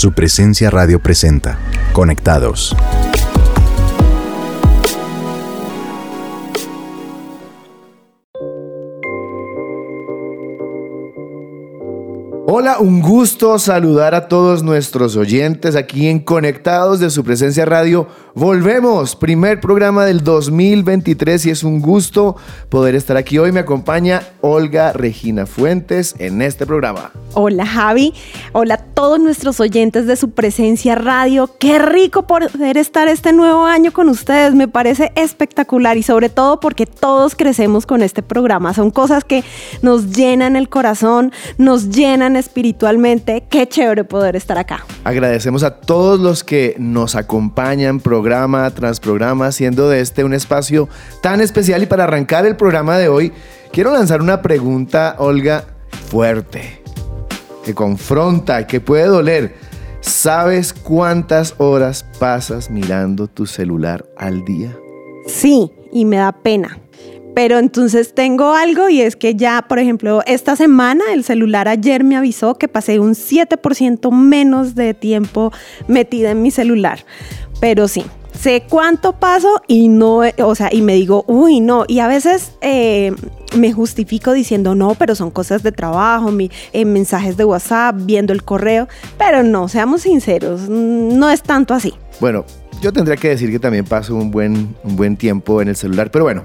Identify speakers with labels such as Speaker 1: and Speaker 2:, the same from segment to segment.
Speaker 1: Su presencia radio presenta. Conectados.
Speaker 2: Hola, un gusto saludar a todos nuestros oyentes aquí en Conectados de su presencia radio. Volvemos, primer programa del 2023 y es un gusto poder estar aquí hoy. Me acompaña Olga Regina Fuentes en este programa.
Speaker 3: Hola Javi, hola a todos nuestros oyentes de su presencia radio. Qué rico poder estar este nuevo año con ustedes, me parece espectacular y sobre todo porque todos crecemos con este programa. Son cosas que nos llenan el corazón, nos llenan espiritualmente. Qué chévere poder estar acá.
Speaker 2: Agradecemos a todos los que nos acompañan programa tras programa, haciendo de este un espacio tan especial. Y para arrancar el programa de hoy, quiero lanzar una pregunta, Olga, fuerte, que confronta, que puede doler. ¿Sabes cuántas horas pasas mirando tu celular al día?
Speaker 3: Sí, y me da pena. Pero entonces tengo algo y es que ya, por ejemplo, esta semana el celular ayer me avisó que pasé un 7% menos de tiempo metida en mi celular. Pero sí, sé cuánto paso y no, o sea, y me digo, uy, no. Y a veces eh, me justifico diciendo, no, pero son cosas de trabajo, mi, eh, mensajes de WhatsApp, viendo el correo. Pero no, seamos sinceros, no es tanto así.
Speaker 2: Bueno, yo tendría que decir que también paso un buen, un buen tiempo en el celular, pero bueno,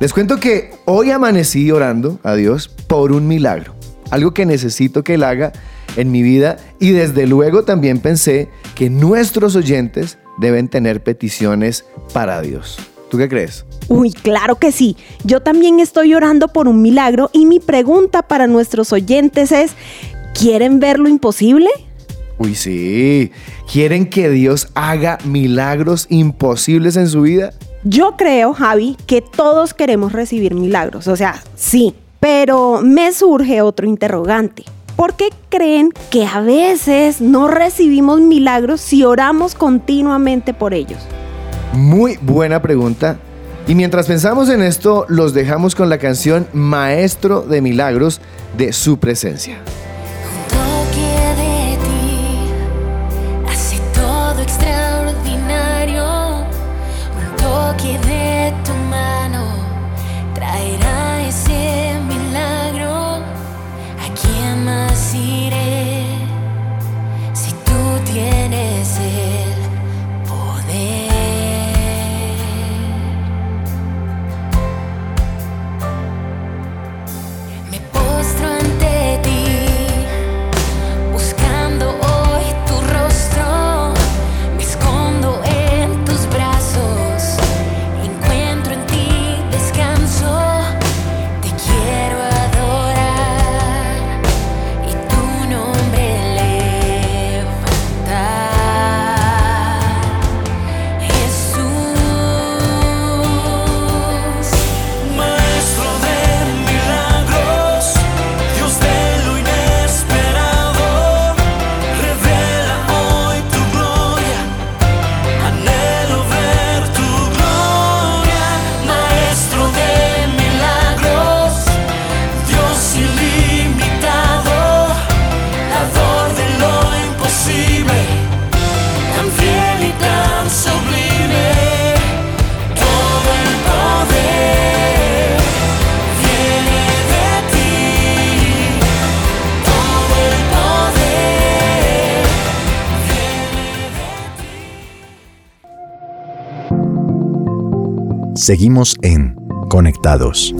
Speaker 2: les cuento que hoy amanecí orando a Dios por un milagro, algo que necesito que Él haga en mi vida y desde luego también pensé que nuestros oyentes deben tener peticiones para Dios. ¿Tú qué crees?
Speaker 3: Uy, claro que sí. Yo también estoy orando por un milagro y mi pregunta para nuestros oyentes es, ¿quieren ver lo imposible?
Speaker 2: Uy, sí. ¿Quieren que Dios haga milagros imposibles en su vida?
Speaker 3: Yo creo, Javi, que todos queremos recibir milagros. O sea, sí. Pero me surge otro interrogante. ¿Por qué creen que a veces no recibimos milagros si oramos continuamente por ellos?
Speaker 2: Muy buena pregunta. Y mientras pensamos en esto, los dejamos con la canción Maestro de Milagros de su presencia.
Speaker 1: Seguimos en Conectados.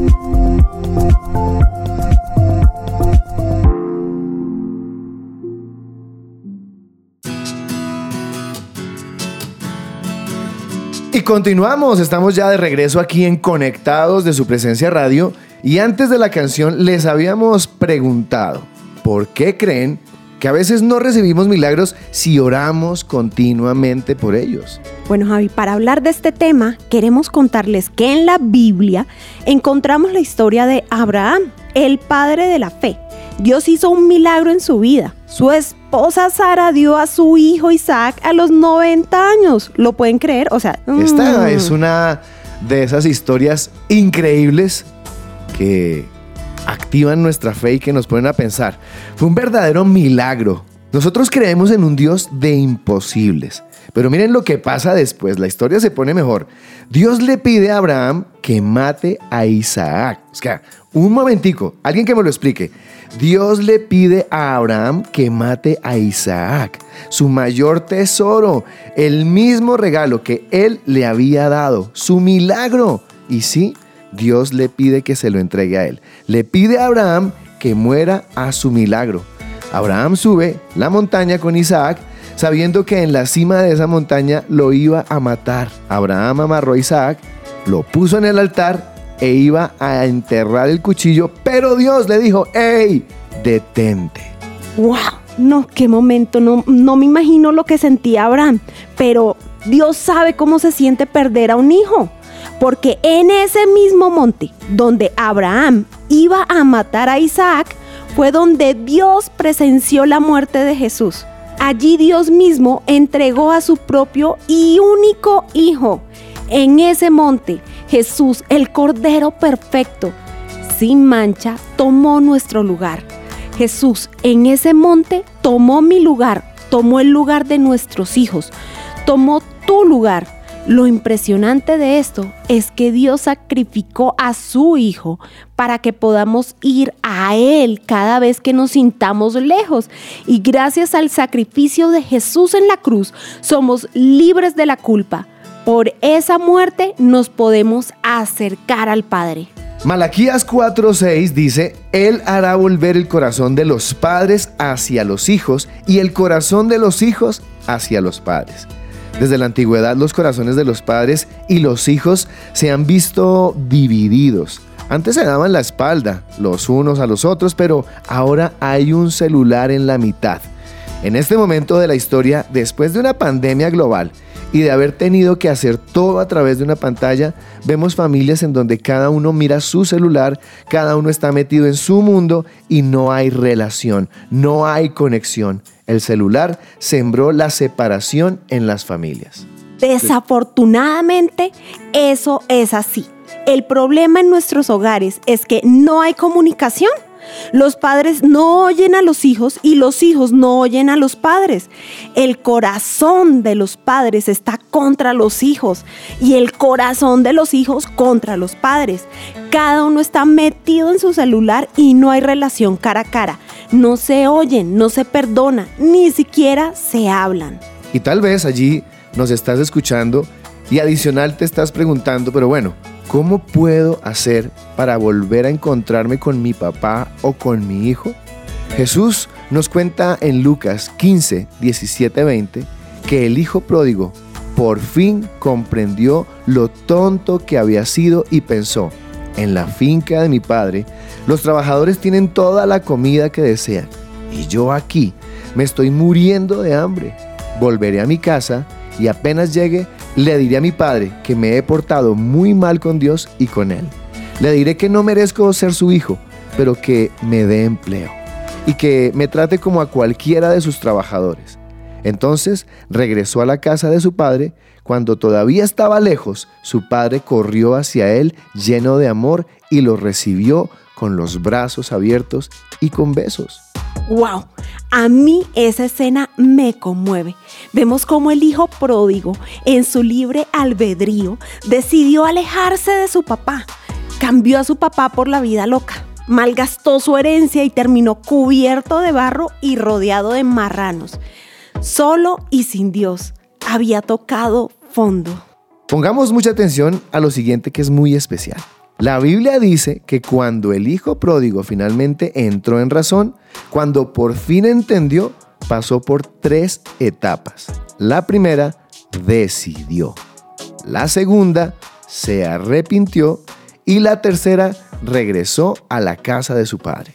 Speaker 2: Y continuamos, estamos ya de regreso aquí en Conectados de su presencia radio. Y antes de la canción les habíamos preguntado, ¿por qué creen que a veces no recibimos milagros si oramos continuamente por ellos?
Speaker 3: Bueno, Javi, para hablar de este tema, queremos contarles que en la Biblia encontramos la historia de Abraham, el padre de la fe. Dios hizo un milagro en su vida. Su esposa Sara dio a su hijo Isaac a los 90 años. ¿Lo pueden creer? O sea,
Speaker 2: esta mm. es una de esas historias increíbles que activan nuestra fe y que nos ponen a pensar. Fue un verdadero milagro Nosotros creemos en un Dios de imposibles. Pero miren lo que pasa después, la historia se pone mejor. Dios le pide a Abraham que mate a Isaac. O sea, un momentico, alguien que me lo explique. Dios le pide a Abraham que mate a Isaac, su mayor tesoro, el mismo regalo que él le había dado, su milagro. Y sí, Dios le pide que se lo entregue a él. Le pide a Abraham que muera a su milagro. Abraham sube la montaña con Isaac, sabiendo que en la cima de esa montaña lo iba a matar. Abraham amarró a Isaac, lo puso en el altar e iba a enterrar el cuchillo, pero Dios le dijo, ¡Ey! Detente.
Speaker 3: ¡Wow! No, qué momento, no, no me imagino lo que sentía Abraham, pero Dios sabe cómo se siente perder a un hijo, porque en ese mismo monte donde Abraham iba a matar a Isaac, fue donde Dios presenció la muerte de Jesús. Allí Dios mismo entregó a su propio y único hijo. En ese monte Jesús, el Cordero Perfecto, sin mancha, tomó nuestro lugar. Jesús en ese monte tomó mi lugar, tomó el lugar de nuestros hijos, tomó tu lugar. Lo impresionante de esto es que Dios sacrificó a su Hijo para que podamos ir a Él cada vez que nos sintamos lejos. Y gracias al sacrificio de Jesús en la cruz, somos libres de la culpa por esa muerte nos podemos acercar al Padre.
Speaker 2: Malaquías 4:6 dice, Él hará volver el corazón de los padres hacia los hijos y el corazón de los hijos hacia los padres. Desde la antigüedad los corazones de los padres y los hijos se han visto divididos. Antes se daban la espalda los unos a los otros, pero ahora hay un celular en la mitad. En este momento de la historia, después de una pandemia global, y de haber tenido que hacer todo a través de una pantalla, vemos familias en donde cada uno mira su celular, cada uno está metido en su mundo y no hay relación, no hay conexión. El celular sembró la separación en las familias.
Speaker 3: Desafortunadamente, eso es así. El problema en nuestros hogares es que no hay comunicación. Los padres no oyen a los hijos y los hijos no oyen a los padres. El corazón de los padres está contra los hijos y el corazón de los hijos contra los padres. Cada uno está metido en su celular y no hay relación cara a cara. No se oyen, no se perdona, ni siquiera se hablan.
Speaker 2: Y tal vez allí nos estás escuchando y adicional te estás preguntando, pero bueno, ¿Cómo puedo hacer para volver a encontrarme con mi papá o con mi hijo? Jesús nos cuenta en Lucas 15, 17, 20 que el hijo pródigo por fin comprendió lo tonto que había sido y pensó, en la finca de mi padre, los trabajadores tienen toda la comida que desean y yo aquí me estoy muriendo de hambre. Volveré a mi casa y apenas llegue le diré a mi padre que me he portado muy mal con Dios y con él. Le diré que no merezco ser su hijo, pero que me dé empleo y que me trate como a cualquiera de sus trabajadores. Entonces regresó a la casa de su padre. Cuando todavía estaba lejos, su padre corrió hacia él lleno de amor y lo recibió con los brazos abiertos y con besos.
Speaker 3: ¡Wow! A mí esa escena me conmueve. Vemos cómo el hijo pródigo, en su libre albedrío, decidió alejarse de su papá. Cambió a su papá por la vida loca. Malgastó su herencia y terminó cubierto de barro y rodeado de marranos. Solo y sin Dios. Había tocado fondo.
Speaker 2: Pongamos mucha atención a lo siguiente que es muy especial. La Biblia dice que cuando el hijo pródigo finalmente entró en razón, cuando por fin entendió, pasó por tres etapas. La primera, decidió. La segunda, se arrepintió. Y la tercera, regresó a la casa de su padre.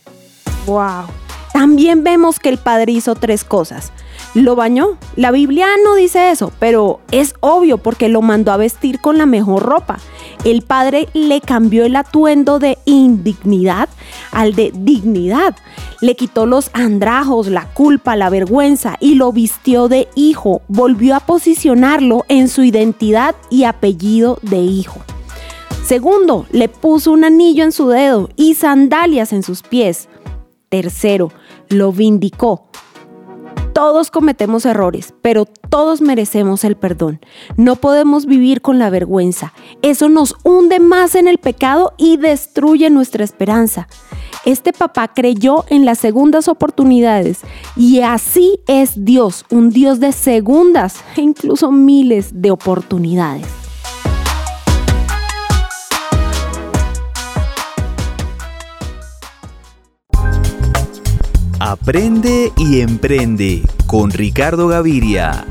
Speaker 3: ¡Wow! También vemos que el padre hizo tres cosas. Lo bañó. La Biblia no dice eso, pero es obvio porque lo mandó a vestir con la mejor ropa el padre le cambió el atuendo de indignidad al de dignidad. Le quitó los andrajos, la culpa, la vergüenza y lo vistió de hijo. Volvió a posicionarlo en su identidad y apellido de hijo. Segundo, le puso un anillo en su dedo y sandalias en sus pies. Tercero, lo vindicó todos cometemos errores, pero todos merecemos el perdón. No podemos vivir con la vergüenza. Eso nos hunde más en el pecado y destruye nuestra esperanza. Este papá creyó en las segundas oportunidades y así es Dios, un Dios de segundas e incluso miles de oportunidades.
Speaker 4: Aprende y emprende con Ricardo Gaviria.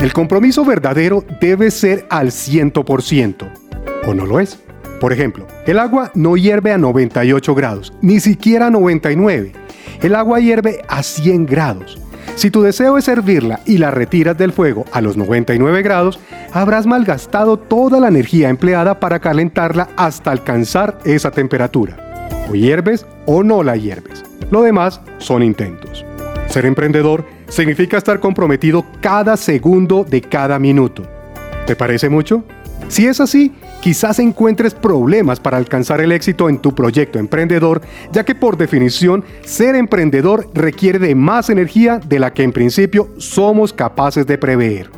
Speaker 5: El compromiso verdadero debe ser al 100%, ¿o no lo es? Por ejemplo, el agua no hierve a 98 grados, ni siquiera a 99. El agua hierve a 100 grados. Si tu deseo es servirla y la retiras del fuego a los 99 grados, habrás malgastado toda la energía empleada para calentarla hasta alcanzar esa temperatura. O hierves o no la hierves. Lo demás son intentos. Ser emprendedor significa estar comprometido cada segundo de cada minuto. ¿Te parece mucho? Si es así, quizás encuentres problemas para alcanzar el éxito en tu proyecto emprendedor, ya que por definición ser emprendedor requiere de más energía de la que en principio somos capaces de prever.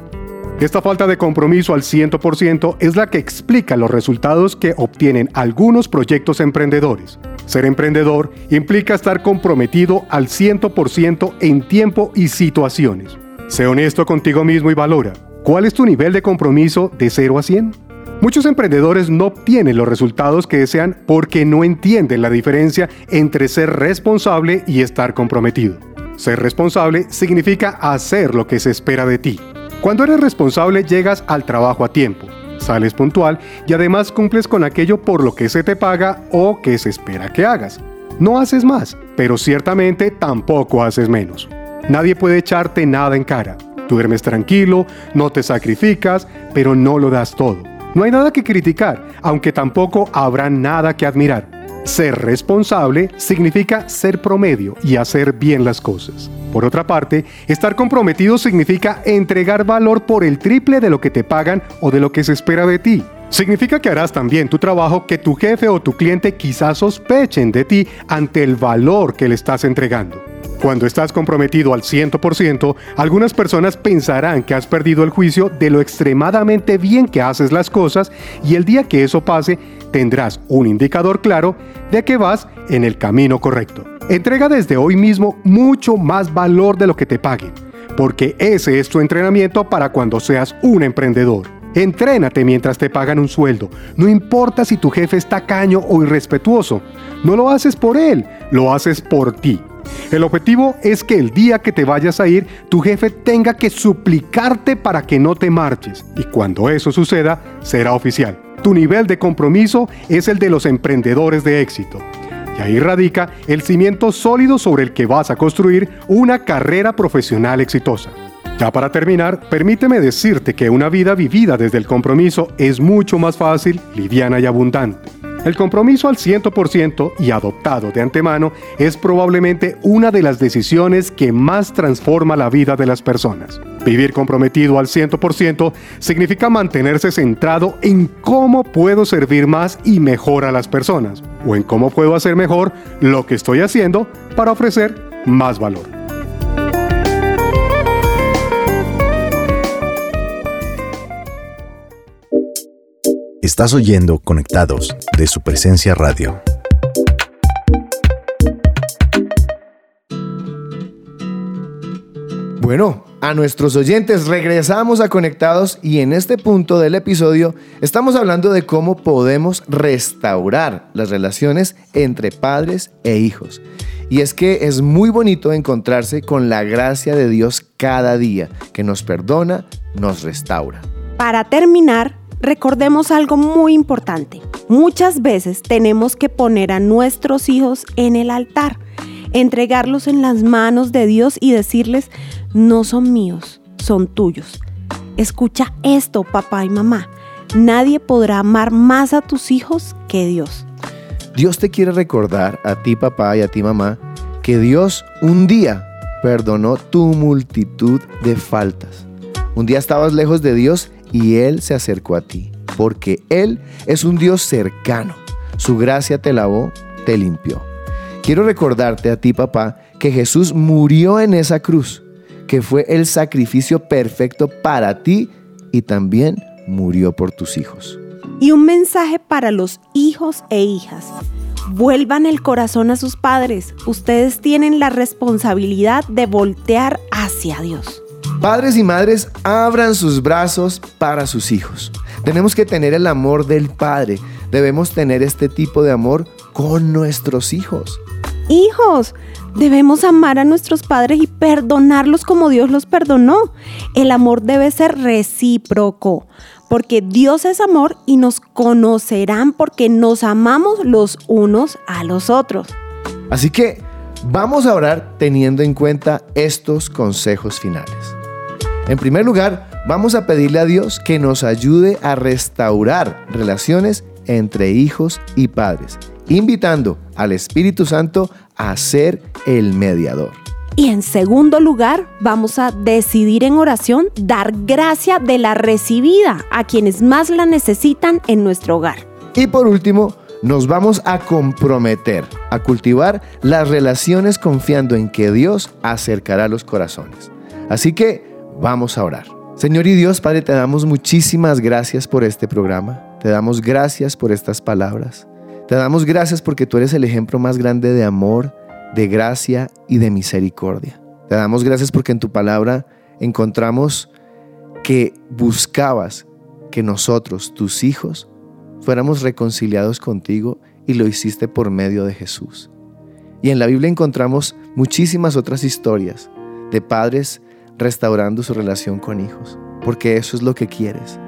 Speaker 5: Esta falta de compromiso al 100% es la que explica los resultados que obtienen algunos proyectos emprendedores. Ser emprendedor implica estar comprometido al 100% en tiempo y situaciones. Sé honesto contigo mismo y valora. ¿Cuál es tu nivel de compromiso de 0 a 100? Muchos emprendedores no obtienen los resultados que desean porque no entienden la diferencia entre ser responsable y estar comprometido. Ser responsable significa hacer lo que se espera de ti. Cuando eres responsable llegas al trabajo a tiempo, sales puntual y además cumples con aquello por lo que se te paga o que se espera que hagas. No haces más, pero ciertamente tampoco haces menos. Nadie puede echarte nada en cara. Tú duermes tranquilo, no te sacrificas, pero no lo das todo. No hay nada que criticar, aunque tampoco habrá nada que admirar. Ser responsable significa ser promedio y hacer bien las cosas. Por otra parte, estar comprometido significa entregar valor por el triple de lo que te pagan o de lo que se espera de ti. Significa que harás también tu trabajo que tu jefe o tu cliente quizás sospechen de ti ante el valor que le estás entregando. Cuando estás comprometido al 100%, algunas personas pensarán que has perdido el juicio de lo extremadamente bien que haces las cosas y el día que eso pase tendrás un indicador claro de que vas en el camino correcto. Entrega desde hoy mismo mucho más valor de lo que te paguen, porque ese es tu entrenamiento para cuando seas un emprendedor. Entrénate mientras te pagan un sueldo. No importa si tu jefe es tacaño o irrespetuoso. No lo haces por él, lo haces por ti. El objetivo es que el día que te vayas a ir, tu jefe tenga que suplicarte para que no te marches. Y cuando eso suceda, será oficial. Tu nivel de compromiso es el de los emprendedores de éxito. Y ahí radica el cimiento sólido sobre el que vas a construir una carrera profesional exitosa. Ya para terminar, permíteme decirte que una vida vivida desde el compromiso es mucho más fácil, liviana y abundante. El compromiso al 100% y adoptado de antemano es probablemente una de las decisiones que más transforma la vida de las personas. Vivir comprometido al 100% significa mantenerse centrado en cómo puedo servir más y mejor a las personas, o en cómo puedo hacer mejor lo que estoy haciendo para ofrecer más valor.
Speaker 1: Estás oyendo Conectados de su presencia radio.
Speaker 2: Bueno, a nuestros oyentes regresamos a Conectados y en este punto del episodio estamos hablando de cómo podemos restaurar las relaciones entre padres e hijos. Y es que es muy bonito encontrarse con la gracia de Dios cada día, que nos perdona, nos restaura.
Speaker 3: Para terminar, recordemos algo muy importante. Muchas veces tenemos que poner a nuestros hijos en el altar, entregarlos en las manos de Dios y decirles, no son míos, son tuyos. Escucha esto, papá y mamá. Nadie podrá amar más a tus hijos que Dios.
Speaker 2: Dios te quiere recordar a ti papá y a ti mamá que Dios un día perdonó tu multitud de faltas. Un día estabas lejos de Dios y Él se acercó a ti. porque Él es un Dios cercano. Su gracia te lavó, te limpió. Quiero recordarte a ti, papá, que Jesús murió en esa cruz, que fue el sacrificio perfecto para ti y también murió por tus hijos.
Speaker 3: Y un mensaje para los hijos e hijas. Vuelvan el corazón a sus padres. Ustedes tienen la responsabilidad de voltear hacia Dios.
Speaker 2: Padres y madres, abran sus brazos para sus hijos. Tenemos que tener el amor del Padre. Debemos tener este tipo de amor con nuestros hijos.
Speaker 3: Hijos, debemos amar a nuestros padres y perdonarlos como Dios los perdonó. El amor debe ser recíproco, porque Dios es amor y nos conocerán porque nos amamos los unos a los otros.
Speaker 2: Así que vamos a orar teniendo en cuenta estos consejos finales. En primer lugar, vamos a pedirle a Dios que nos ayude a restaurar relaciones entre hijos y padres, invitando al Espíritu Santo a ser el mediador.
Speaker 3: Y en segundo lugar, vamos a decidir en oración dar gracia de la recibida a quienes más la necesitan en nuestro hogar.
Speaker 2: Y por último, nos vamos a comprometer a cultivar las relaciones confiando en que Dios acercará los corazones. Así que Vamos a orar. Señor y Dios, Padre, te damos muchísimas gracias por este programa. Te damos gracias por estas palabras. Te damos gracias porque tú eres el ejemplo más grande de amor, de gracia y de misericordia. Te damos gracias porque en tu palabra encontramos que buscabas que nosotros, tus hijos, fuéramos reconciliados contigo y lo hiciste por medio de Jesús. Y en la Biblia encontramos muchísimas otras historias de padres restaurando su relación con hijos, porque eso es lo que quieres.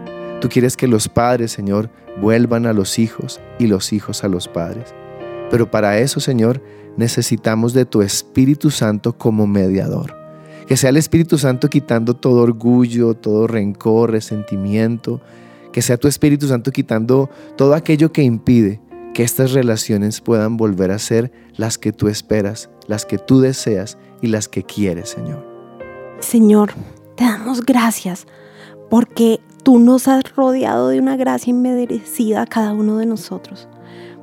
Speaker 2: Tú quieres que los padres, Señor, vuelvan a los hijos y los hijos a los padres. Pero para eso, Señor, necesitamos de tu Espíritu Santo como mediador. Que sea el Espíritu Santo quitando todo orgullo, todo rencor, resentimiento. Que sea tu Espíritu Santo quitando todo aquello que impide que estas relaciones puedan volver a ser las que tú esperas, las que tú deseas y las que quieres, Señor.
Speaker 3: Señor, te damos gracias porque tú nos has rodeado de una gracia inmerecida a cada uno de nosotros.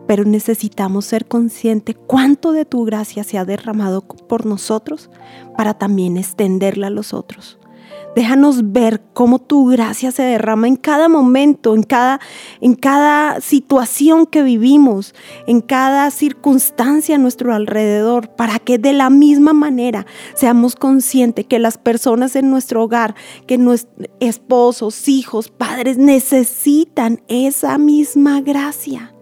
Speaker 3: Pero necesitamos ser conscientes cuánto de tu gracia se ha derramado por nosotros para también extenderla a los otros. Déjanos ver cómo tu gracia se derrama en cada momento, en cada, en cada situación que vivimos, en cada circunstancia a nuestro alrededor, para que de la misma manera seamos conscientes que las personas en nuestro hogar, que nuestros esposos, hijos, padres necesitan esa misma gracia.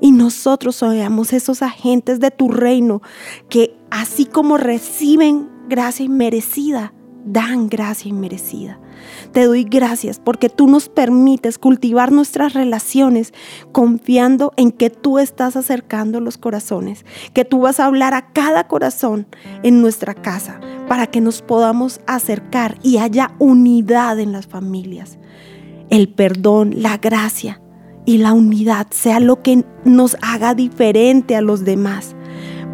Speaker 3: Y nosotros seamos esos agentes de tu reino que así como reciben gracia inmerecida, dan gracia inmerecida. Te doy gracias porque tú nos permites cultivar nuestras relaciones confiando en que tú estás acercando los corazones, que tú vas a hablar a cada corazón en nuestra casa para que nos podamos acercar y haya unidad en las familias. El perdón, la gracia y la unidad sea lo que nos haga diferente a los demás,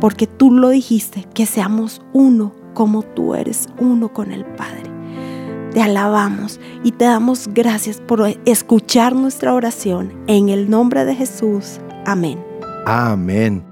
Speaker 3: porque tú lo dijiste, que seamos uno como tú eres uno con el Padre. Te alabamos y te damos gracias por escuchar nuestra oración. En el nombre de Jesús. Amén.
Speaker 2: Amén.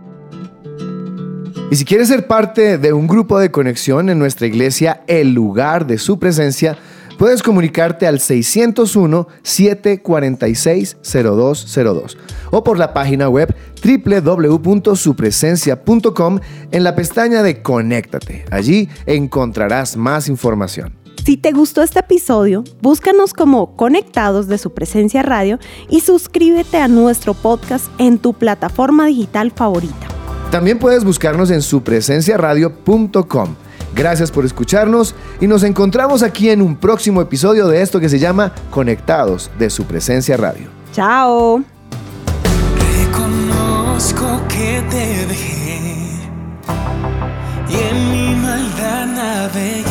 Speaker 2: Y si quieres ser parte de un grupo de conexión en nuestra iglesia, el lugar de su presencia, puedes comunicarte al 601-746-0202 o por la página web www.supresencia.com en la pestaña de Conéctate. Allí encontrarás más información.
Speaker 3: Si te gustó este episodio, búscanos como Conectados de su presencia radio y suscríbete a nuestro podcast en tu plataforma digital favorita.
Speaker 2: También puedes buscarnos en supresenciaradio.com. Gracias por escucharnos y nos encontramos aquí en un próximo episodio de esto que se llama Conectados de su presencia radio.
Speaker 3: Chao.
Speaker 6: Reconozco que te dejé y en mi maldad navegué.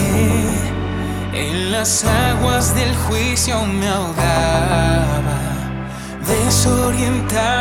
Speaker 6: En las aguas del juicio me ahogaba, desorientado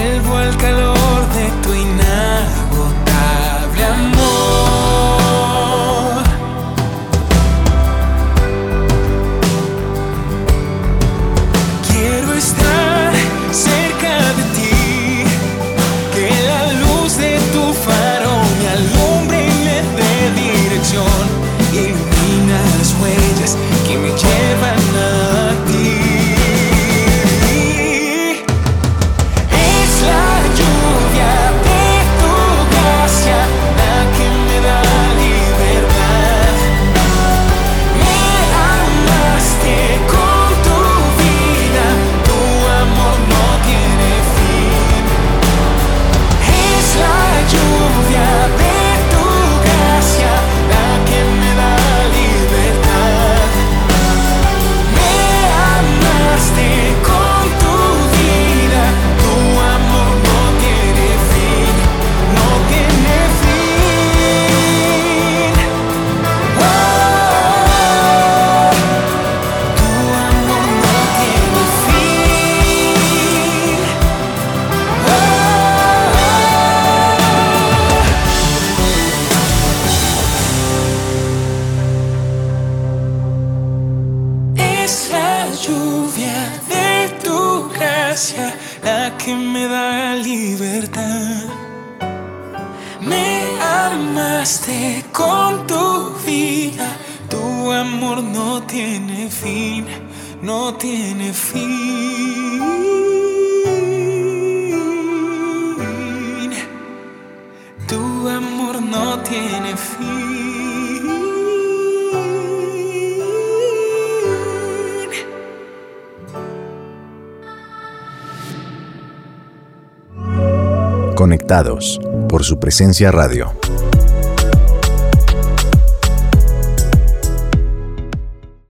Speaker 6: vuelvo al calor de tu inhalación. me da libertad. Me armaste con tu vida, tu amor no tiene fin, no tiene fin.
Speaker 1: Conectados por su presencia radio.